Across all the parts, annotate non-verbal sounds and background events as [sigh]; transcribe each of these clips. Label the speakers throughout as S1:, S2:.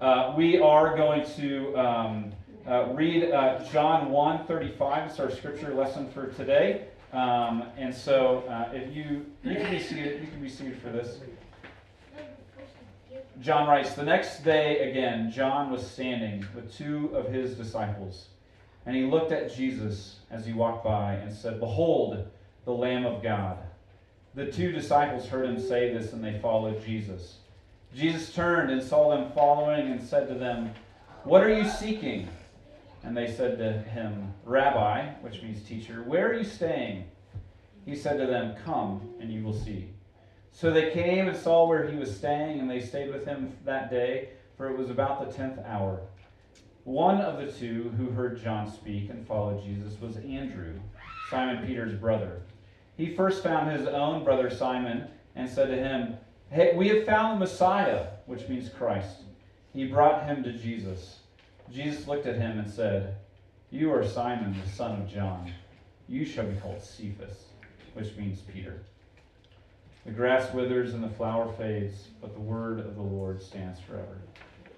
S1: Uh, we are going to um, uh, read uh, John 1 35. It's our scripture lesson for today. Um, and so uh, if you, you can be seated, you can be seated for this. John writes, The next day again, John was standing with two of his disciples. And he looked at Jesus as he walked by and said, Behold, the Lamb of God. The two disciples heard him say this and they followed Jesus. Jesus turned and saw them following and said to them, What are you seeking? And they said to him, Rabbi, which means teacher, where are you staying? He said to them, Come and you will see. So they came and saw where he was staying, and they stayed with him that day, for it was about the tenth hour. One of the two who heard John speak and followed Jesus was Andrew, Simon Peter's brother. He first found his own brother Simon and said to him, Hey, we have found the Messiah, which means Christ. He brought him to Jesus. Jesus looked at him and said, You are Simon, the son of John. You shall be called Cephas, which means Peter. The grass withers and the flower fades, but the word of the Lord stands forever.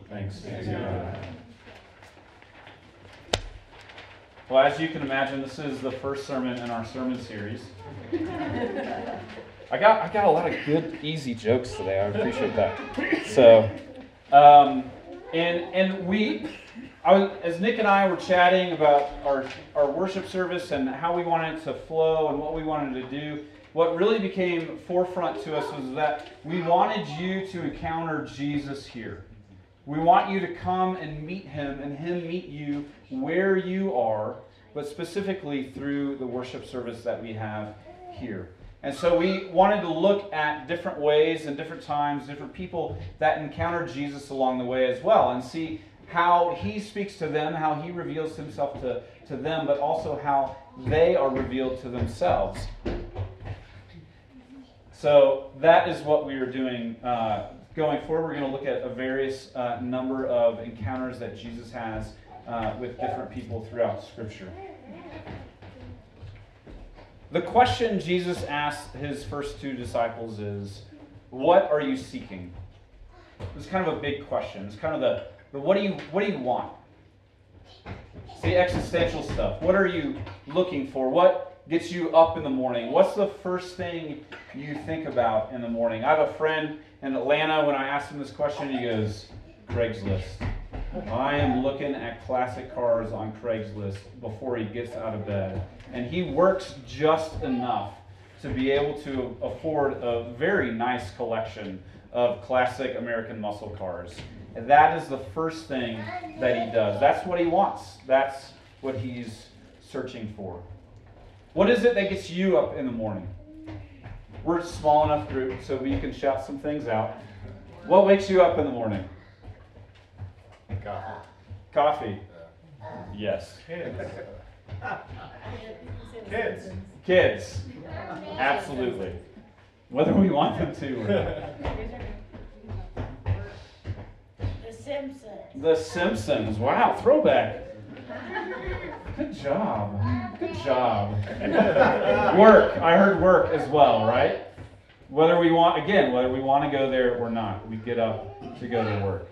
S1: Thanks be to God. Well, as you can imagine, this is the first sermon in our sermon series. [laughs] I got I got a lot of good, easy jokes today. I appreciate that. So, um, and and we, I was, as Nick and I were chatting about our our worship service and how we wanted to flow and what we wanted to do. What really became forefront to us was that we wanted you to encounter Jesus here. We want you to come and meet him and him meet you where you are, but specifically through the worship service that we have here. And so we wanted to look at different ways and different times, different people that encountered Jesus along the way as well, and see how he speaks to them, how he reveals himself to, to them, but also how they are revealed to themselves. So that is what we are doing uh, going forward. We're going to look at a various uh, number of encounters that Jesus has uh, with different people throughout Scripture. The question Jesus asked his first two disciples is, What are you seeking? It's kind of a big question. It's kind of the, the what do you what do you want? It's the existential stuff. What are you looking for? What gets you up in the morning? What's the first thing you think about in the morning? I have a friend in Atlanta. When I asked him this question, he goes, Craigslist. I am looking at classic cars on Craigslist before he gets out of bed. And he works just enough to be able to afford a very nice collection of classic American muscle cars. And that is the first thing that he does. That's what he wants. That's what he's searching for. What is it that gets you up in the morning? We're a small enough group so we can shout some things out. What wakes you up in the morning?
S2: Coffee.
S1: Coffee. Yes.
S2: Kids. Kids.
S1: Kids. Absolutely. Whether we want them to or not.
S3: The Simpsons.
S1: The Simpsons. Wow, throwback. Good job. Good job. work. I heard work as well, right? Whether we want, again, whether we want to go there or not, we get up to go to work.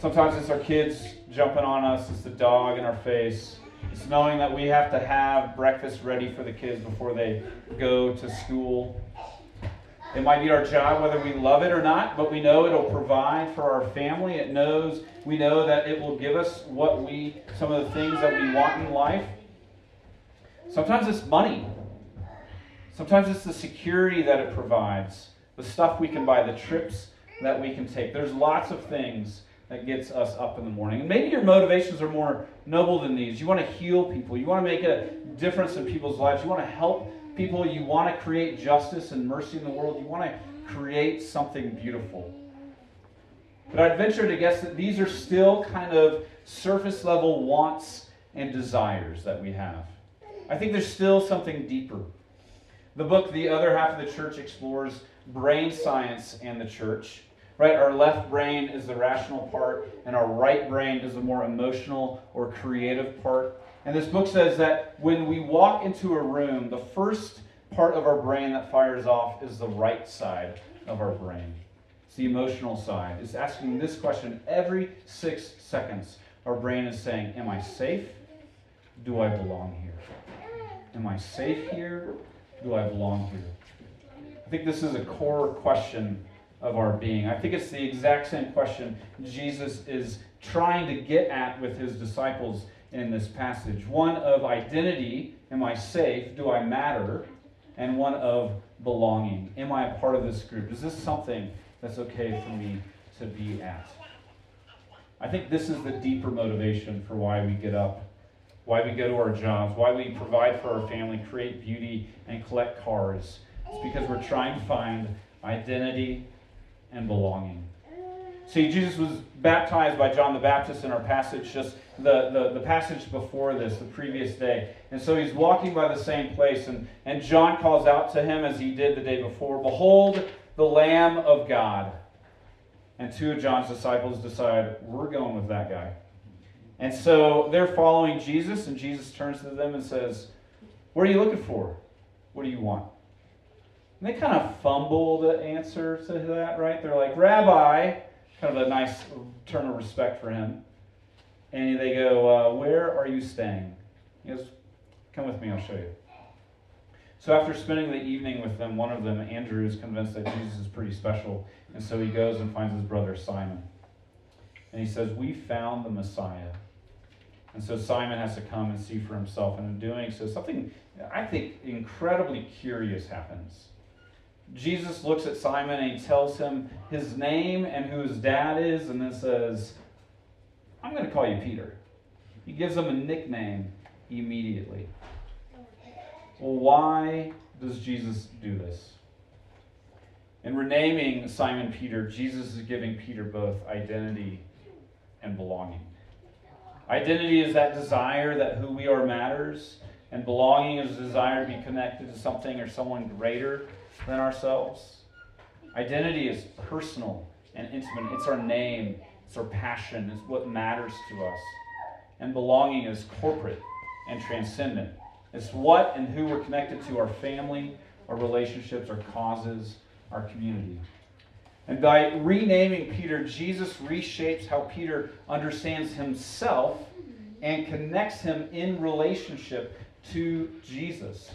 S1: Sometimes it's our kids jumping on us, it's the dog in our face. It's knowing that we have to have breakfast ready for the kids before they go to school. It might be our job whether we love it or not, but we know it'll provide for our family. It knows we know that it will give us what we some of the things that we want in life. Sometimes it's money. Sometimes it's the security that it provides, the stuff we can buy, the trips that we can take. There's lots of things that gets us up in the morning. And maybe your motivations are more noble than these. You want to heal people. You want to make a difference in people's lives. You want to help people. You want to create justice and mercy in the world. You want to create something beautiful. But I'd venture to guess that these are still kind of surface level wants and desires that we have. I think there's still something deeper. The book, The Other Half of the Church, explores brain science and the church. Right? Our left brain is the rational part, and our right brain is the more emotional or creative part. And this book says that when we walk into a room, the first part of our brain that fires off is the right side of our brain. It's the emotional side. It's asking this question every six seconds. Our brain is saying, Am I safe? Do I belong here? Am I safe here? Do I belong here? I think this is a core question of our being. I think it's the exact same question Jesus is trying to get at with his disciples in this passage one of identity, am I safe? Do I matter? And one of belonging, am I a part of this group? Is this something that's okay for me to be at? I think this is the deeper motivation for why we get up, why we go to our jobs, why we provide for our family, create beauty, and collect cars. It's because we're trying to find identity and belonging. See, Jesus was baptized by John the Baptist in our passage, just the, the, the, passage before this, the previous day. And so he's walking by the same place, and, and John calls out to him as he did the day before Behold, the Lamb of God. And two of John's disciples decide, We're going with that guy. And so they're following Jesus, and Jesus turns to them and says, What are you looking for? What do you want? And they kind of fumble the answer to that, right? They're like, Rabbi, kind of a nice turn of respect for him. And they go, uh, Where are you staying? He goes, Come with me, I'll show you. So after spending the evening with them, one of them, Andrew, is convinced that Jesus is pretty special. And so he goes and finds his brother Simon. And he says, We found the Messiah. And so Simon has to come and see for himself. And in doing so, something I think incredibly curious happens. Jesus looks at Simon and he tells him his name and who his dad is, and then says, I'm going to call you Peter. He gives him a nickname immediately. Well, why does Jesus do this? In renaming Simon Peter, Jesus is giving Peter both identity and belonging. Identity is that desire that who we are matters, and belonging is a desire to be connected to something or someone greater than ourselves. Identity is personal and intimate. It's our name, it's our passion, it's what matters to us. And belonging is corporate and transcendent. It's what and who we're connected to our family, our relationships, our causes, our community. And by renaming Peter, Jesus reshapes how Peter understands himself and connects him in relationship to Jesus.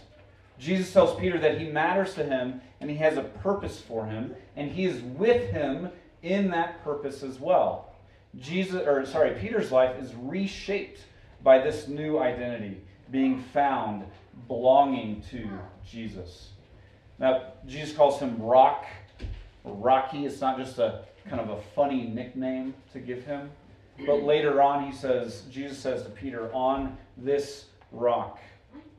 S1: Jesus tells Peter that he matters to him and he has a purpose for him, and he is with him in that purpose as well. Jesus, or sorry, Peter's life is reshaped by this new identity, being found, belonging to Jesus. Now, Jesus calls him Rock, Rocky. It's not just a kind of a funny nickname to give him. But later on, he says, Jesus says to Peter, On this rock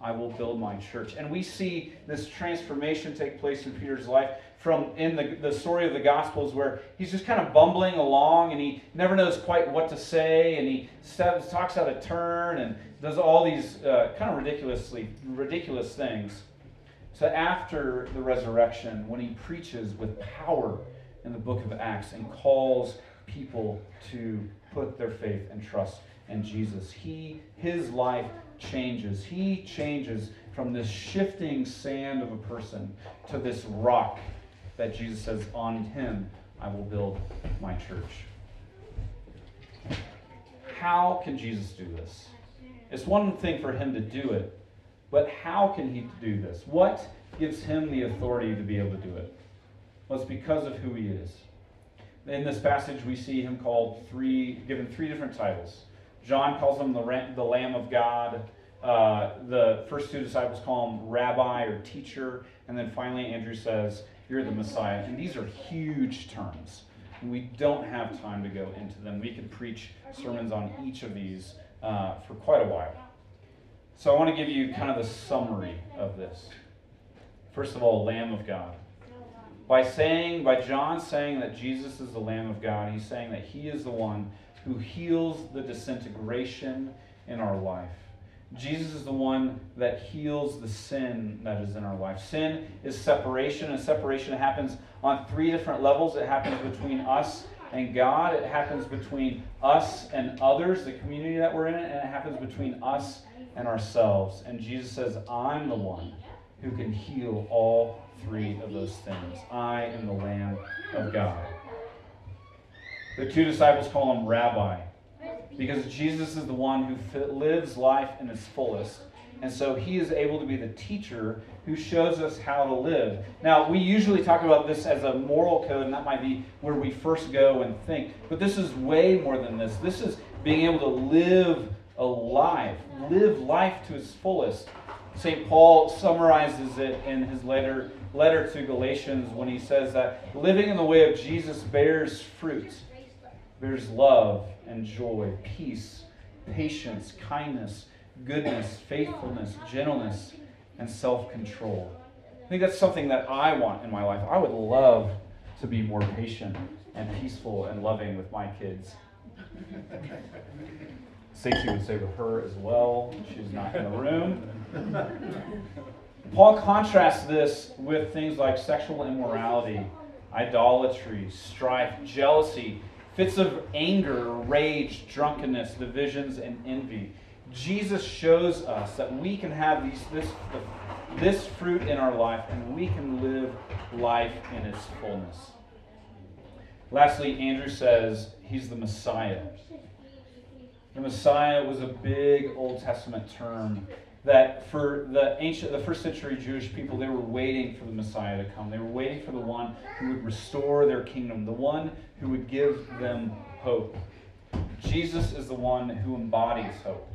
S1: I will build my church. And we see this transformation take place in Peter's life from in the, the story of the Gospels where he's just kind of bumbling along and he never knows quite what to say and he steps, talks out of turn and does all these uh, kind of ridiculously ridiculous things. So after the resurrection, when he preaches with power in the book of Acts and calls people to put their faith and trust in Jesus, he his life changes. He changes from this shifting sand of a person to this rock that Jesus says, On him I will build my church. How can Jesus do this? It's one thing for him to do it, but how can he do this? What gives him the authority to be able to do it? Well, it's because of who he is. In this passage, we see him called three, given three different titles. John calls him the, the Lamb of God. Uh, the first two disciples call him rabbi or teacher. And then finally, Andrew says, You're the Messiah. And these are huge terms. And we don't have time to go into them. We could preach sermons on each of these uh, for quite a while. So I want to give you kind of the summary of this. First of all, Lamb of God. By saying, by John saying that Jesus is the Lamb of God, he's saying that he is the one who heals the disintegration in our life. Jesus is the one that heals the sin that is in our life. Sin is separation, and separation happens on three different levels. It happens between us and God, it happens between us and others, the community that we're in, and it happens between us and ourselves. And Jesus says, I'm the one who can heal all three of those things. I am the Lamb of God. The two disciples call him Rabbi because Jesus is the one who lives life in its fullest. And so he is able to be the teacher who shows us how to live. Now, we usually talk about this as a moral code, and that might be where we first go and think. But this is way more than this. This is being able to live a life, live life to its fullest. St. Paul summarizes it in his letter, letter to Galatians when he says that living in the way of Jesus bears fruit, bears love and joy, peace, patience, kindness, goodness, faithfulness, gentleness, and self control. I think that's something that I want in my life. I would love to be more patient and peaceful and loving with my kids. Stacey would say with her as well. She's not in the room. Paul contrasts this with things like sexual immorality, idolatry, strife, jealousy, fits of anger, rage, drunkenness, divisions, and envy. Jesus shows us that we can have these, this, this fruit in our life and we can live life in its fullness. Lastly, Andrew says he's the Messiah. The Messiah was a big Old Testament term that for the ancient the first century Jewish people they were waiting for the Messiah to come. They were waiting for the one who would restore their kingdom, the one who would give them hope. Jesus is the one who embodies hope.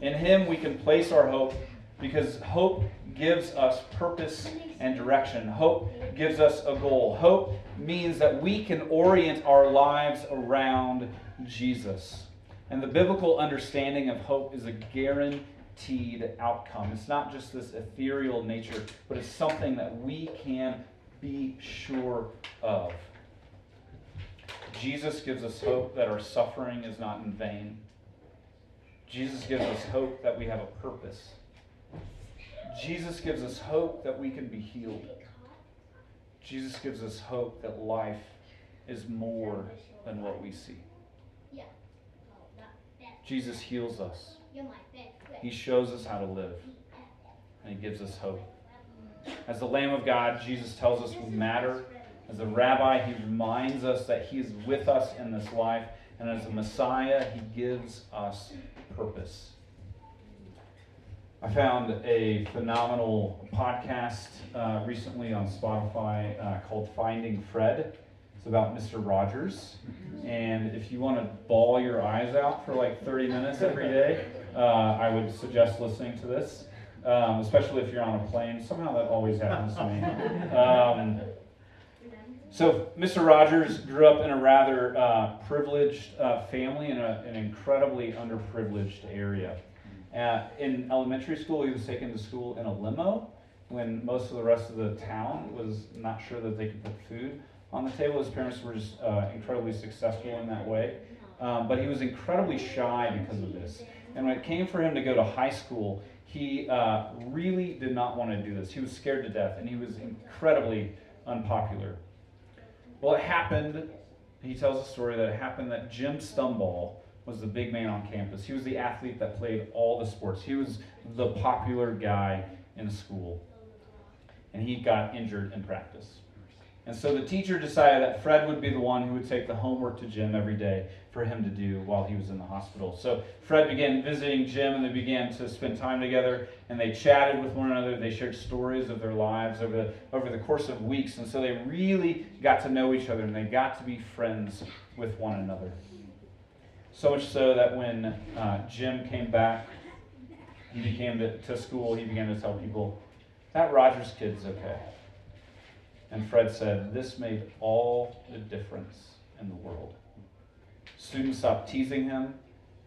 S1: In him we can place our hope because hope gives us purpose and direction. Hope gives us a goal. Hope means that we can orient our lives around Jesus. And the biblical understanding of hope is a guaranteed outcome. It's not just this ethereal nature, but it's something that we can be sure of. Jesus gives us hope that our suffering is not in vain. Jesus gives us hope that we have a purpose. Jesus gives us hope that we can be healed. Jesus gives us hope that life is more than what we see. Jesus heals us. He shows us how to live, and He gives us hope. As the Lamb of God, Jesus tells us we matter. As a rabbi, He reminds us that He is with us in this life. And as a Messiah, He gives us purpose. I found a phenomenal podcast uh, recently on Spotify uh, called Finding Fred. It's about Mr. Rogers. And if you want to bawl your eyes out for like 30 minutes every day, uh, I would suggest listening to this, um, especially if you're on a plane. Somehow that always happens to me. [laughs] Um, so, Mr. Rogers grew up in a rather uh, privileged uh, family in a, an incredibly underprivileged area. Uh, in elementary school, he was taken to school in a limo when most of the rest of the town was not sure that they could put food on the table. His parents were just uh, incredibly successful in that way. Um, but he was incredibly shy because of this. And when it came for him to go to high school, he uh, really did not want to do this. He was scared to death, and he was incredibly unpopular. Well, it happened, he tells a story that it happened that Jim Stumbaugh was the big man on campus. He was the athlete that played all the sports, he was the popular guy in school. And he got injured in practice. And so the teacher decided that Fred would be the one who would take the homework to Jim every day for him to do while he was in the hospital. So Fred began visiting Jim and they began to spend time together and they chatted with one another. They shared stories of their lives over the, over the course of weeks. And so they really got to know each other and they got to be friends with one another. So much so that when uh, Jim came back, he became to, to school, he began to tell people, that Rogers kid's okay. And Fred said, This made all the difference in the world. Students stopped teasing him,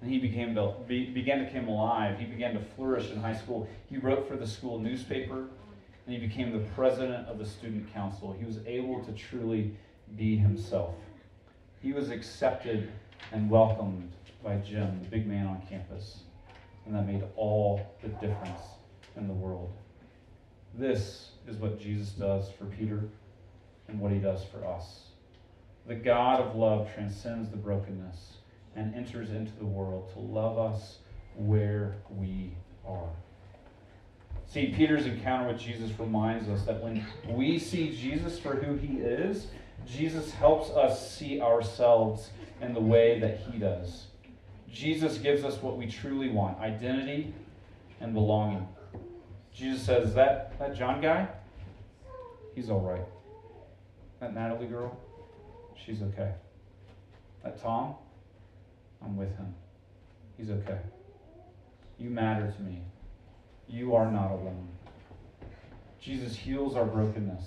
S1: and he became to, be, began to come alive. He began to flourish in high school. He wrote for the school newspaper, and he became the president of the student council. He was able to truly be himself. He was accepted and welcomed by Jim, the big man on campus, and that made all the difference in the world. This is what Jesus does for Peter and what he does for us. The God of love transcends the brokenness and enters into the world to love us where we are. See, Peter's encounter with Jesus reminds us that when we see Jesus for who he is, Jesus helps us see ourselves in the way that he does. Jesus gives us what we truly want identity and belonging. Jesus says, That, that John guy, he's all right. That Natalie girl, she's okay. That Tom, I'm with him. He's okay. You matter to me. You are not alone. Jesus heals our brokenness.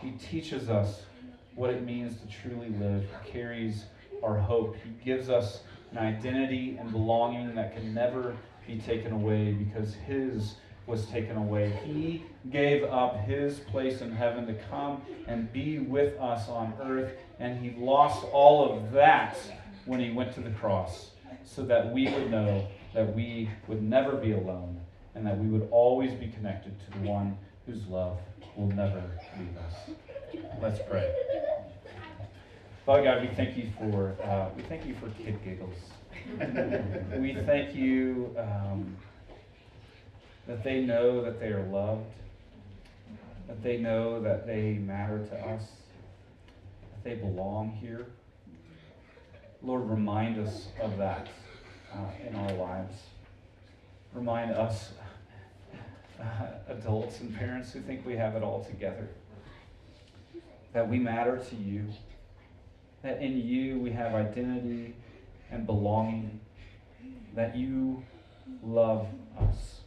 S1: He teaches us what it means to truly live. He carries our hope. He gives us an identity and belonging that can never be taken away because His was taken away. He gave up His place in heaven to come and be with us on earth, and He lost all of that when He went to the cross so that we would know that we would never be alone and that we would always be connected to the one whose love will never leave us. Let's pray. Father God, we thank you for uh, we thank you for kid giggles. [laughs] we thank you um, that they know that they are loved, that they know that they matter to us, that they belong here. Lord, remind us of that uh, in our lives. Remind us, uh, adults and parents who think we have it all together, that we matter to you that in you we have identity and belonging, that you love us.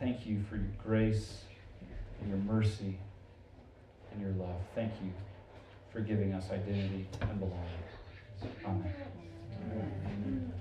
S1: Thank you for your grace and your mercy and your love. Thank you for giving us identity and belonging. Amen. Amen.